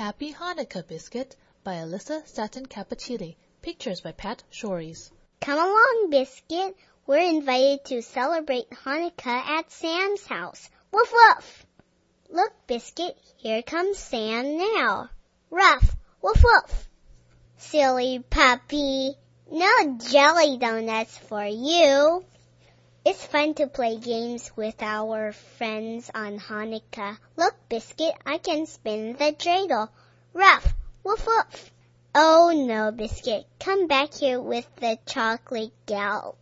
Happy Hanukkah Biscuit by Alyssa Satin Capucilli. Pictures by Pat Schories. Come along, Biscuit. We're invited to celebrate Hanukkah at Sam's house. Woof woof! Look, Biscuit, here comes Sam now. Ruff, woof woof! Silly puppy, no jelly donuts for you. It's fun to play games with our friends on Hanukkah. Look, Biscuit, I can spin the dreidel. Ruff, woof woof. Oh no, Biscuit, come back here with the chocolate gelt.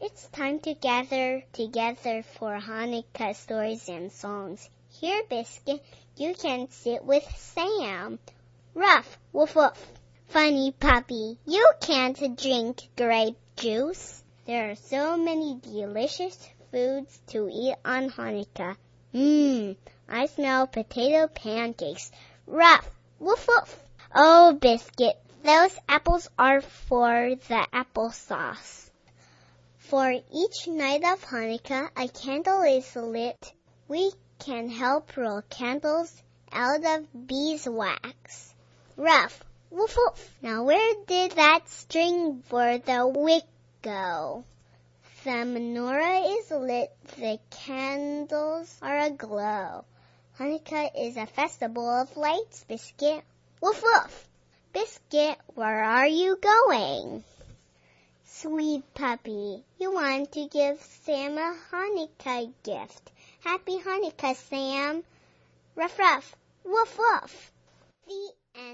It's time to gather together for Hanukkah stories and songs. Here, Biscuit, you can sit with Sam. Ruff, woof woof. Funny puppy, you can't drink grape juice. There are so many delicious foods to eat on Hanukkah. Mmm, I smell potato pancakes. Ruff, woof woof. Oh, biscuit, those apples are for the applesauce. For each night of Hanukkah, a candle is lit. We can help roll candles out of beeswax. Ruff, woof woof. Now where did that string for the wick go. The menorah is lit, the candles are aglow. Hanukkah is a festival of lights, Biscuit. Woof woof! Biscuit, where are you going? Sweet puppy, you want to give Sam a Hanukkah gift. Happy Hanukkah, Sam. Ruff ruff, woof woof. The end.